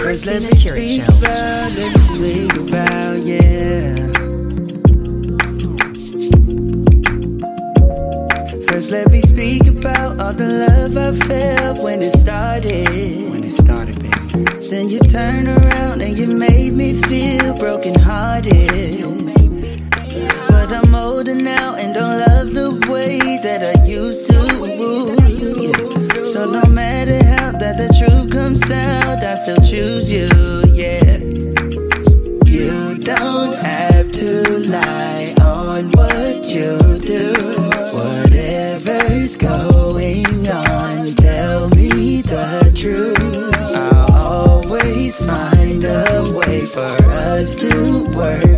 Christina Curate Show. About, let me speak about, yeah. First, let me speak about all the love I felt when it started. When it started, baby. Then you turn around and you made me feel broken hearted. But I'm older now and don't love the way that I used to. Yeah. So no matter how that the truth out, I still choose you, yeah. You don't have to lie on what you do. Whatever's going on, tell me the truth. I'll always find a way for us to work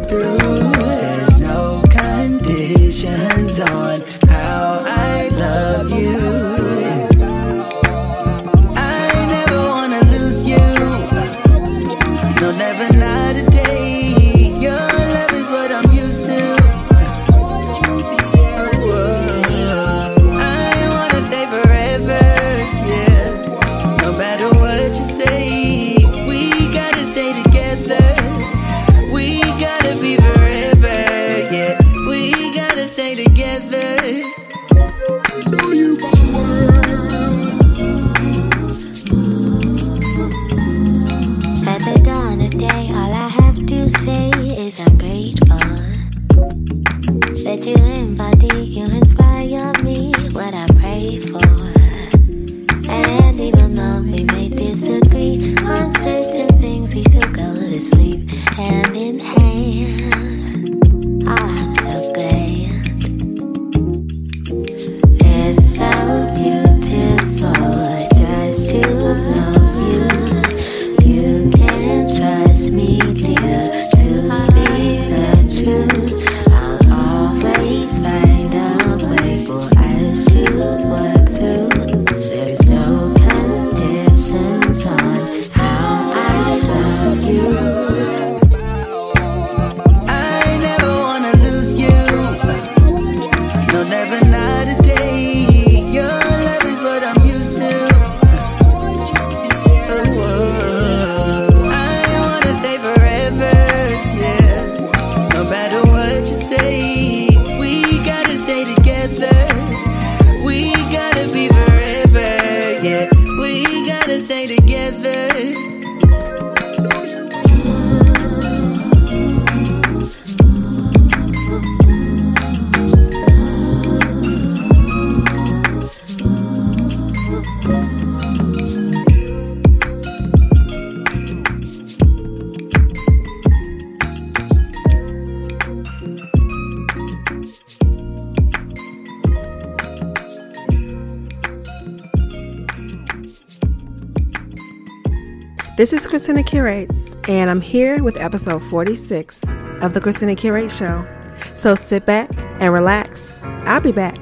This is Christina Curates, and I'm here with episode 46 of The Christina Curate Show. So sit back and relax. I'll be back.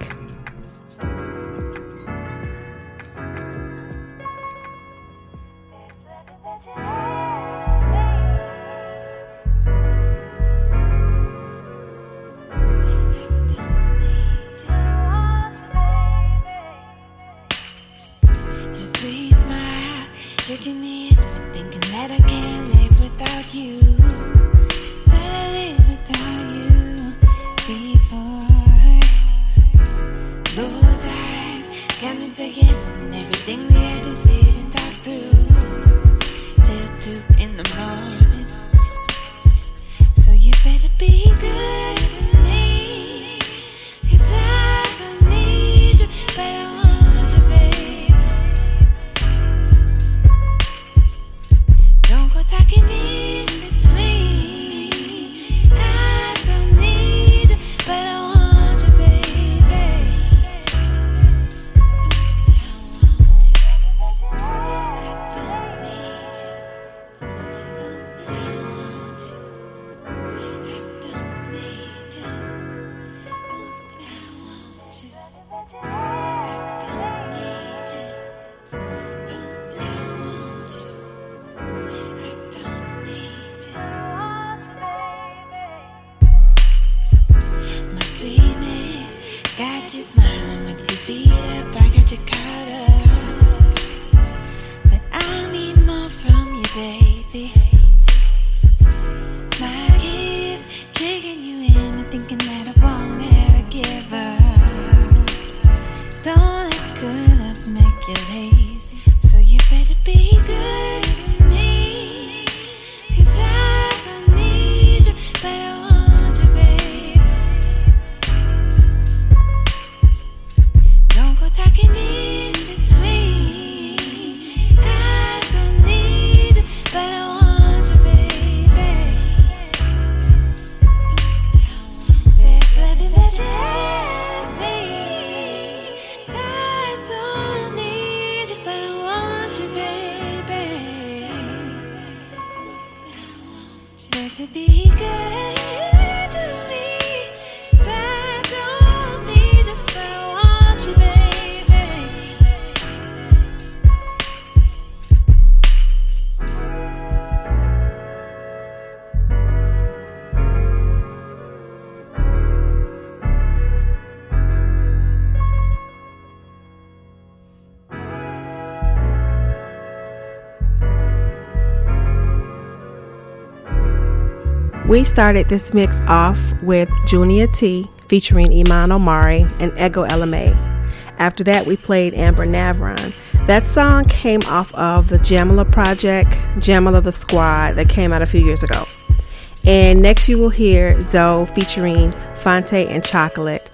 Thinking that I can't live without you. We started this mix off with Junia T featuring Iman Omari and Ego Ella May. After that, we played Amber Navran. That song came off of the Jamila Project, Jamila the Squad, that came out a few years ago. And next, you will hear Zo! featuring Phonte and Choklate.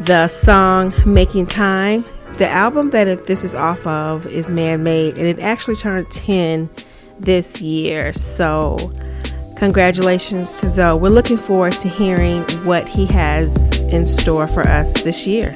The song Making Time. The album that it, this is off of is Man Made, and it actually turned 10 this year. So, Congratulations to Zoe. We're looking forward to hearing what he has in store for us this year.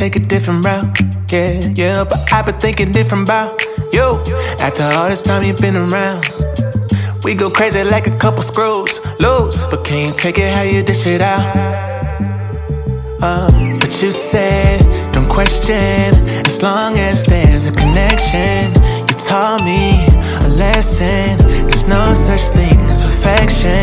Take a different route. Yeah, yeah, but I've been thinking different about you. After all this time you've been around, we go crazy like a couple screws loose. But can you take it how you dish it out? Uh, but you said, don't question, as long as there's a connection. You taught me a lesson. There's no such thing as perfection.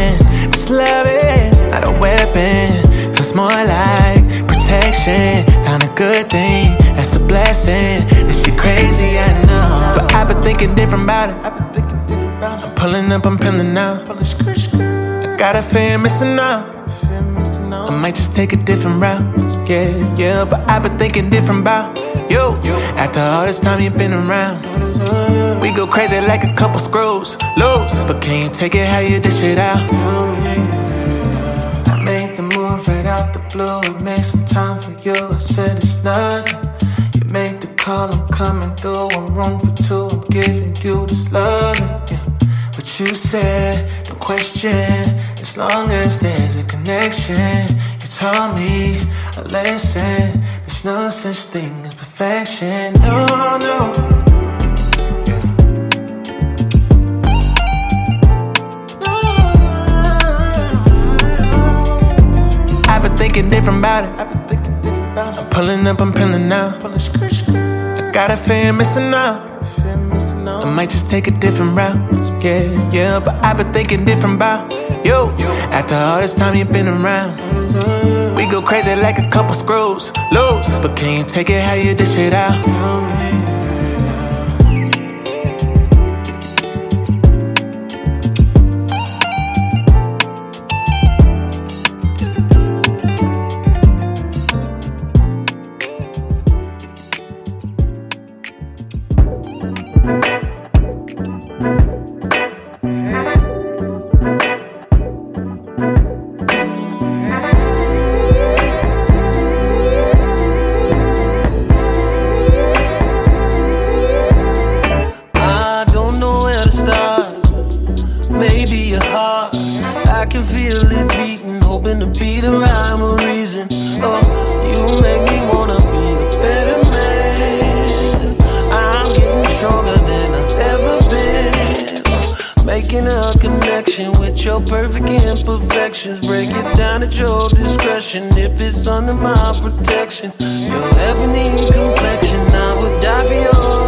Thinking different about it. I've been thinking different about it. I'm pulling up, I'm peeling out. I got a fear missing out. I might just take a different route. Yeah, yeah, but I've been thinking different about you. After all this time you've been around, we go crazy like a couple screws loose. But can you take it how you dish it out? Oh, I made the move right out the blue. It makes some time for you. I said it's nothing. You made the call, I'm coming through. I'm room for two. Giving you this love. Yeah. But you said, no question, as long as there's a connection. You taught me a lesson. There's no such thing as perfection. No, no. I've been thinking different about it. I've been thinking different about it. I'm pulling up, I'm peeling out. I got a fear missing out. Might just take a different route. Yeah, yeah, but I've been thinking different about you. After all this time you've been around, we go crazy like a couple screws loose. But can you take it how you dish it out? Can feel it beating, hoping to be the rhyme or reason. Oh, you make me wanna be a better man. I'm getting stronger than I've ever been. Making a connection with your perfect imperfections. Break it down at your discretion if it's under my protection. Your ebony complexion, I would die for your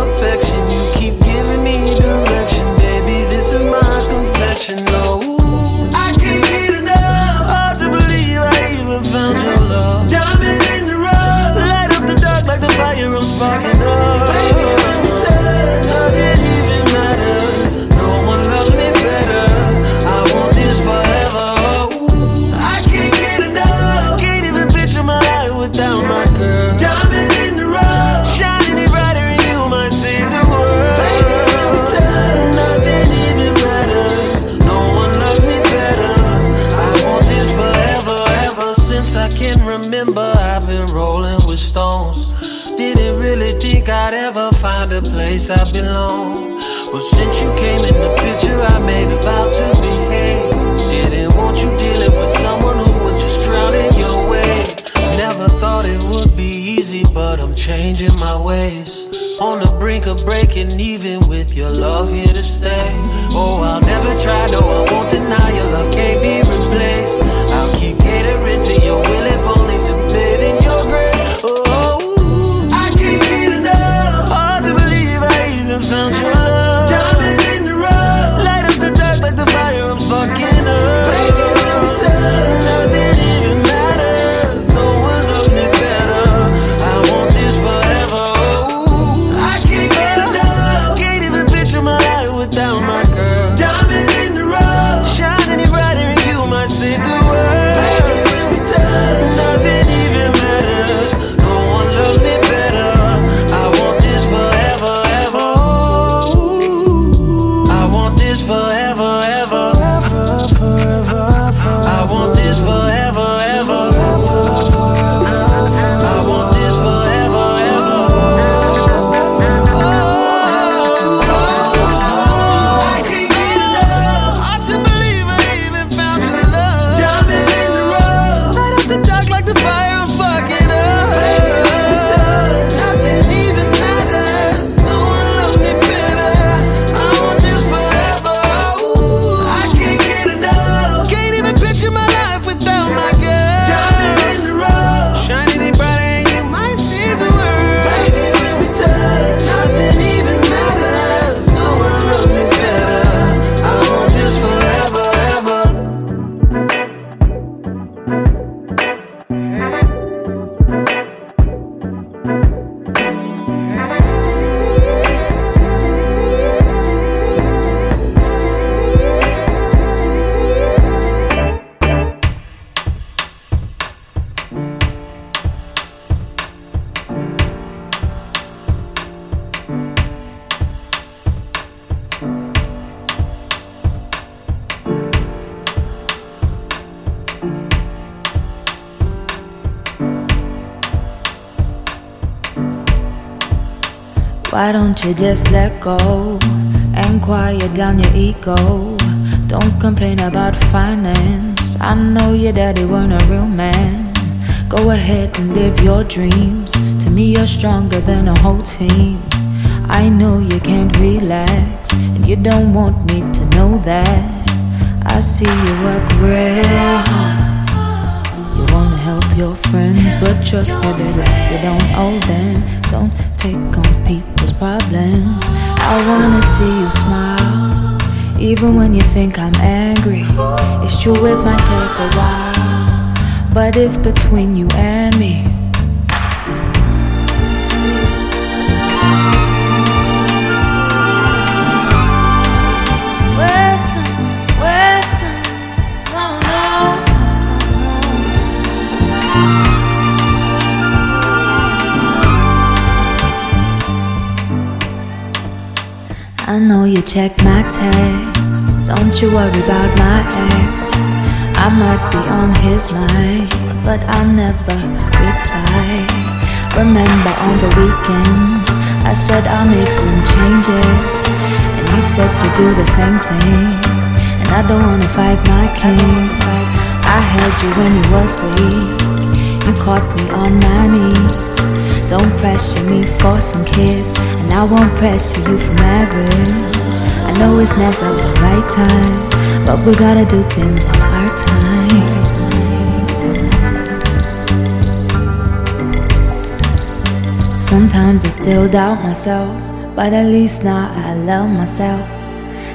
place I belong. Well, since you came in the picture, I made a vow to behave. Didn't want you dealing with someone who would just drown in your way. Never thought it would be easy, but I'm changing my ways. On the brink of breaking even with your love here to stay. Oh, I'll never try, no, I won't deny your love can't be replaced. I'll keep catering to your will if Why don't you just let go and quiet down your ego? Don't complain about finance. I know your daddy weren't a real man. Go ahead and live your dreams. To me, you're stronger than a whole team. I know you can't relax, and you don't want me to know that. I see you work real hard. You wanna help your friends, but trust me, baby, you don't owe them. Don't take on people's problems. I wanna see you smile, even when you think I'm angry. It's true, it might take a while, but it's between you and me. I know you check my texts. Don't you worry about my ex. I might be on his mind, but I never reply. Remember on the weekend, I said I'll make some changes, and you said you'd do the same thing. And I don't wanna fight my king. I held you when you was weak. You caught me on my knees. Don't pressure me for some kids, and I won't pressure you for marriage. I know it's never the right time, but we gotta do things on our time. Sometimes I still doubt myself, but at least now I love myself.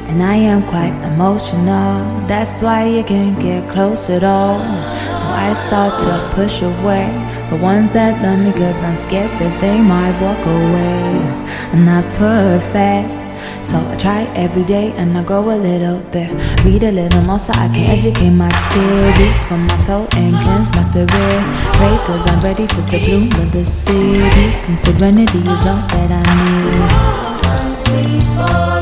And I am quite emotional, that's why you can't get close at all. I start to push away the ones that love me, cause I'm scared that they might walk away. I'm not perfect. So I try every day and I grow a little bit. Read a little more so I can educate my kids. Eat from my soul and cleanse my spirit. Pray cause I'm ready for the bloom of the city. Some serenity is all that I need.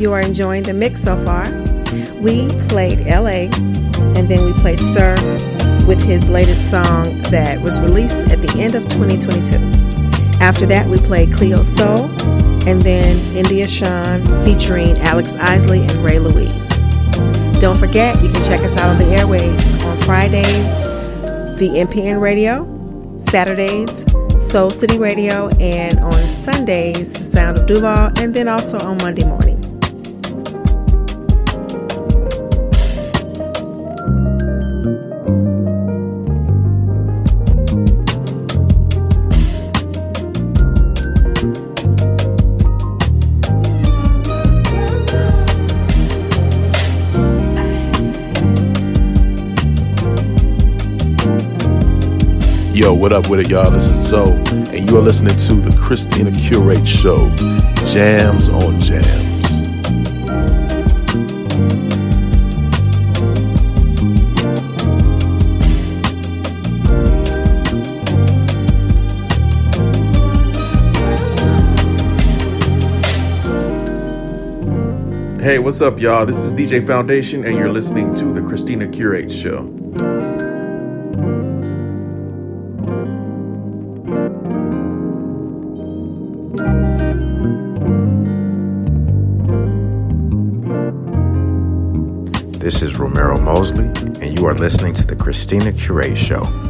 You are enjoying the mix so far. We played Elhae and then we played Sir with his latest song that was released at the end of 2022. After that, we played Cleo Sol and then India Shawn featuring Alex Isley and Re' Lxuise. Don't forget, you can check us out on the airwaves on Fridays, the MPN Radio, Saturdays, Soul City Radio, and on Sundays, The Sound of Duval, and then also on Monday morning. Yo, what up with it, y'all? This is Zo!, and you are listening to the Christina Curate Show, Jams on Jams. Hey, what's up, y'all? This is DJ Foundation, and you're listening to the Christina Curate Show. This is Romero Mosley, and you are listening to the Christina Curate Show.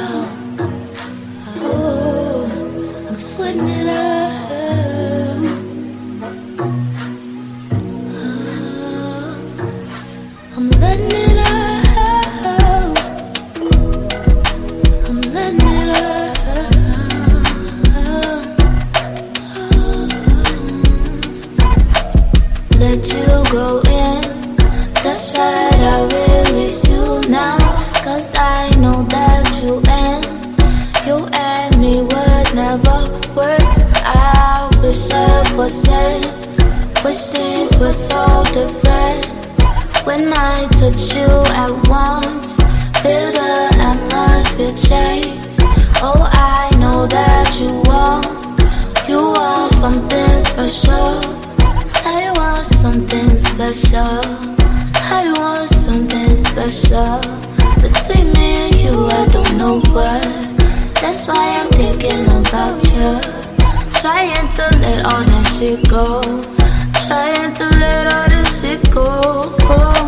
you at once, feel the atmosphere change. Oh, I know that you want, you want something special. I want something special. I want something special. Between me and you, I don't know what. That's why I'm thinking about you. Trying to let all that shit go. Trying to let all this shit go.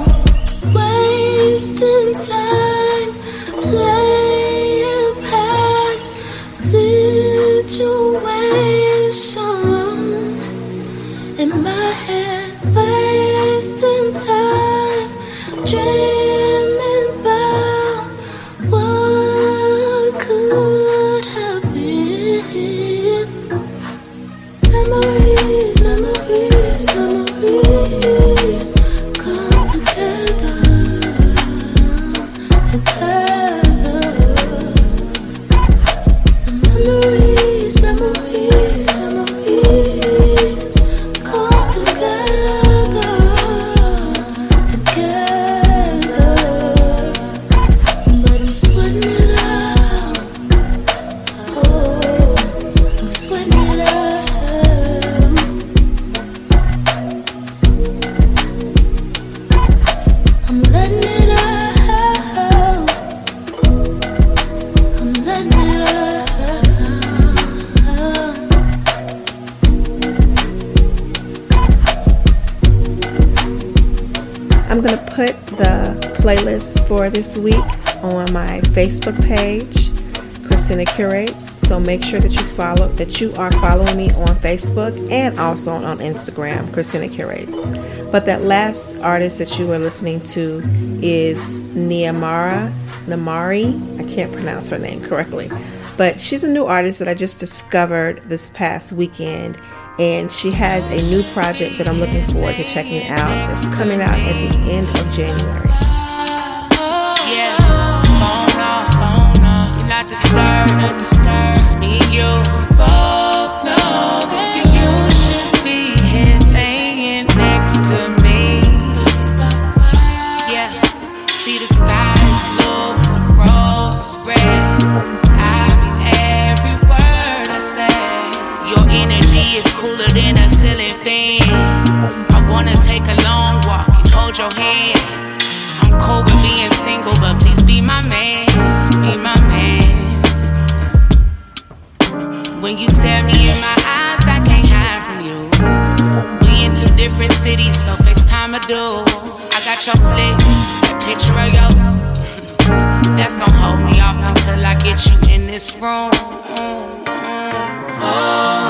Situations in my head. Wasting time follow that you are following me on Facebook and also on Instagram, Christina Curates. But that last artist that you are listening to is Niamara Namari. I can't pronounce her name correctly. But she's a new artist that I just discovered this past weekend and she has a new project that I'm looking forward to checking out. It's coming out at the end of January. Me you should be here laying next to me. Yeah, see the sky is blue and the rose is red. I mean every word I say. Your energy is cooler than a ceiling fan. I wanna take a long walk and hold your hand. I'm cool with being single, but please be my man, When you stare me in my eyes, I can't hide from you. We in two different cities, so FaceTime I do. I got your flick, that picture of yo. That's gonna hold me off until I get you in this room. You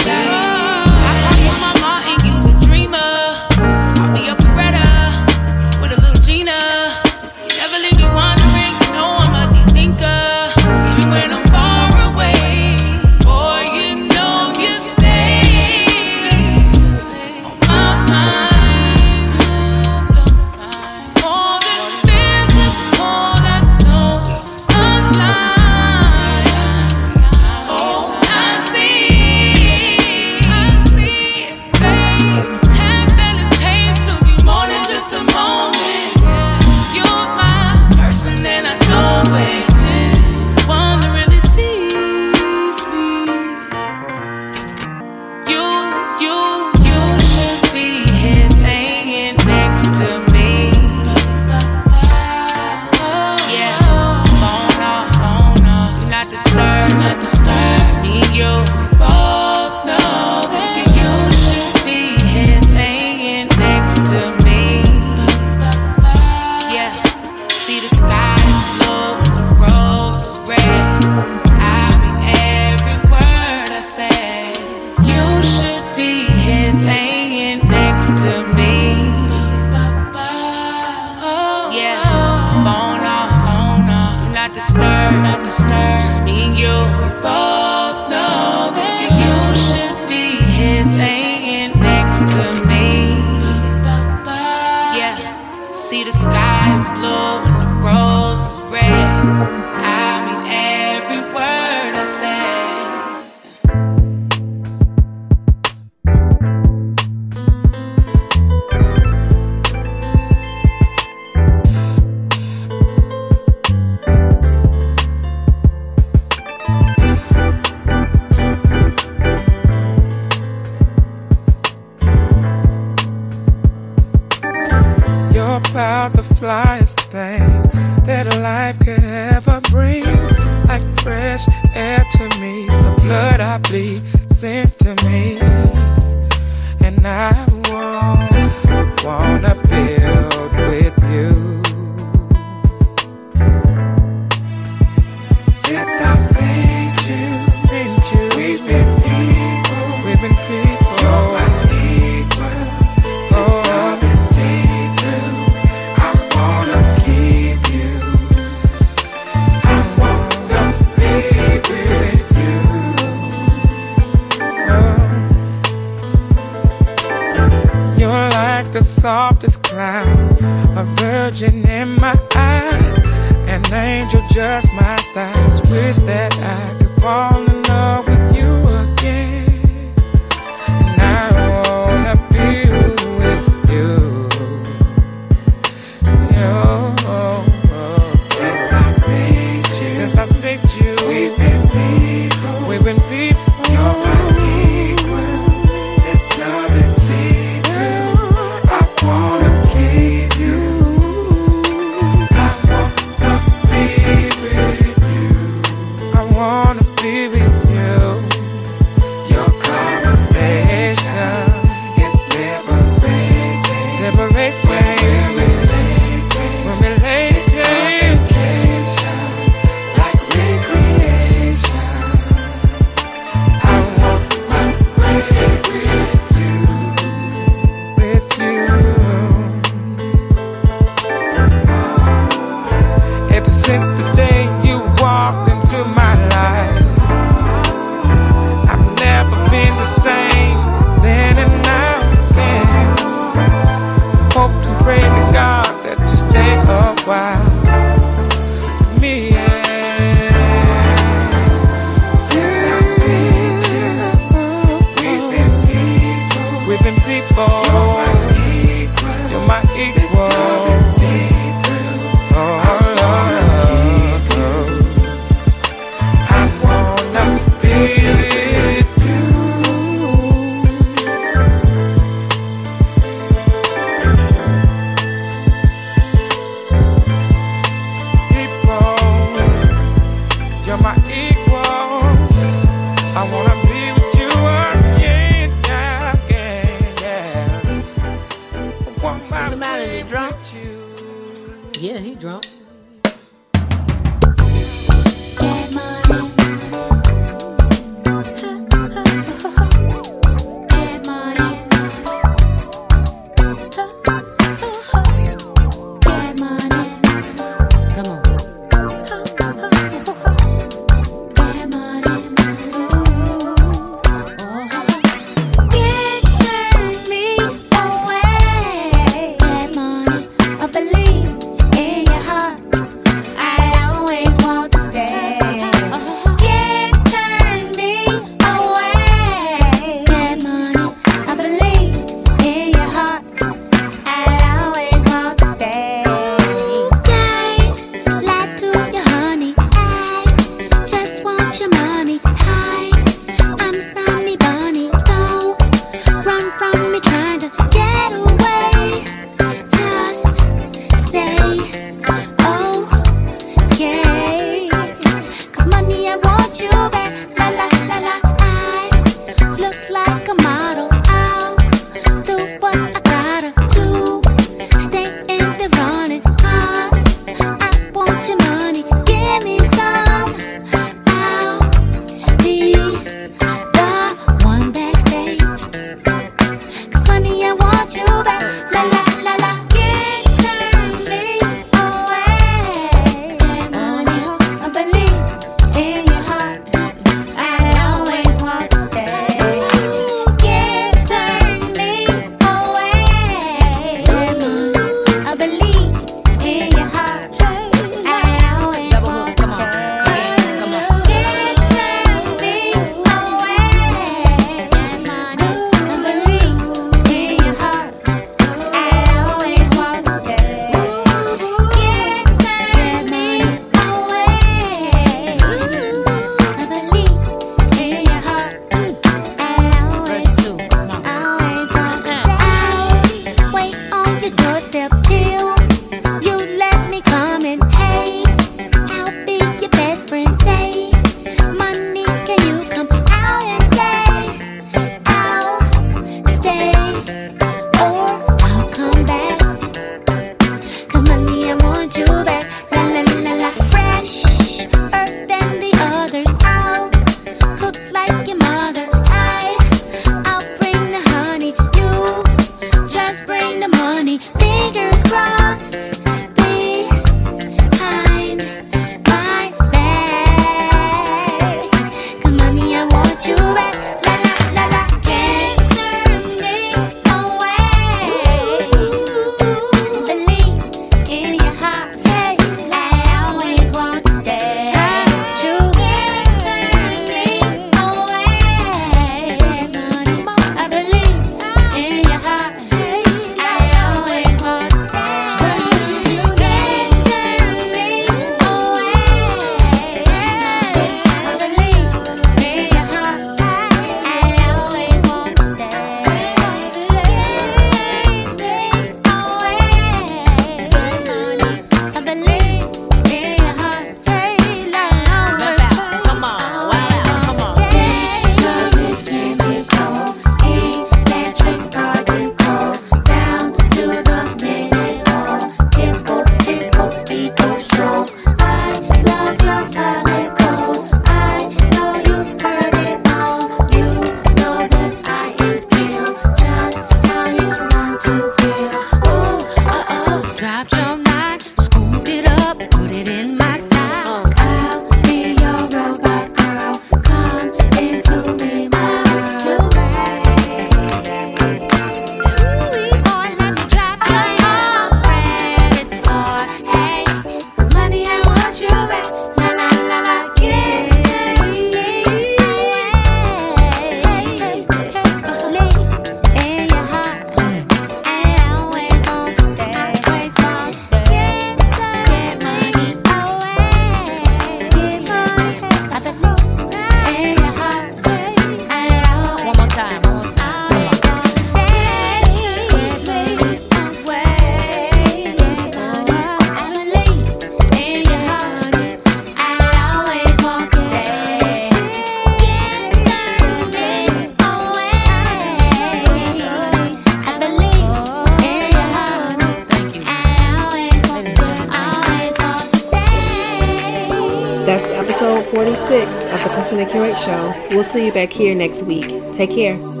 back here next week. Take care.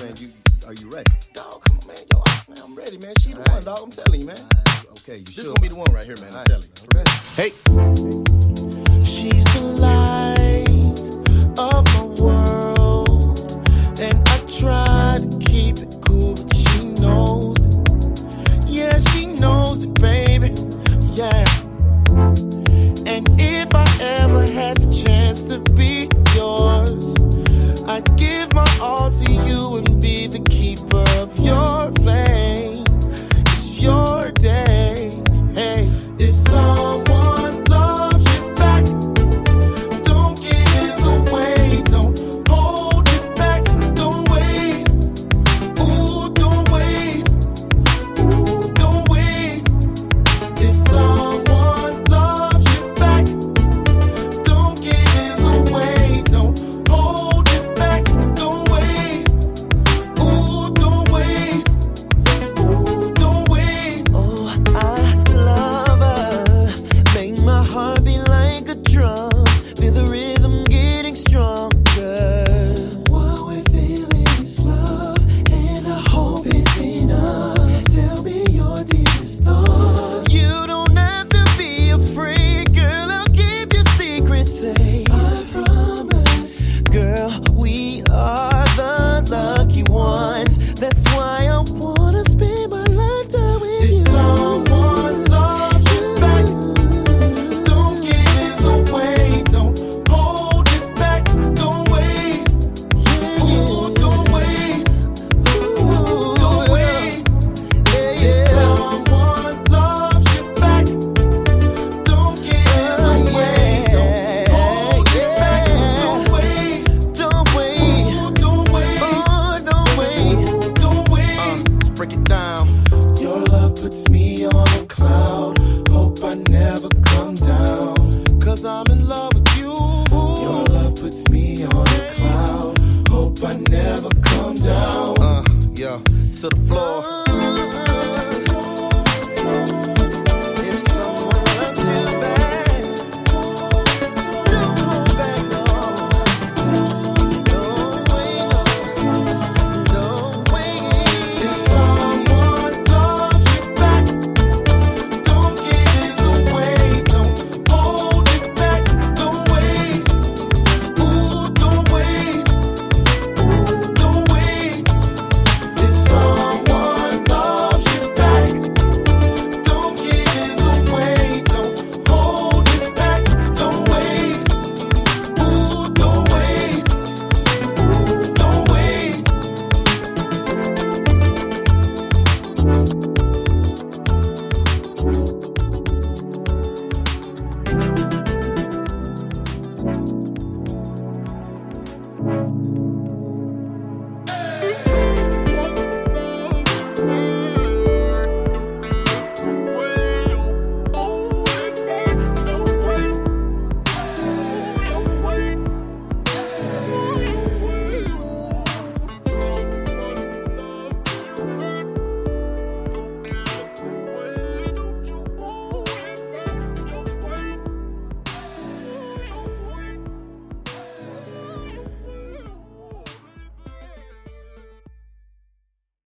man, you are you ready? Dog, come on, man. Yo, I, man, I'm ready, man. She the right. one, dog. I'm telling you, man. Right. Okay, you this sure? gonna be the one right here, man. I'm right. telling you. Okay. Hey. She's the light of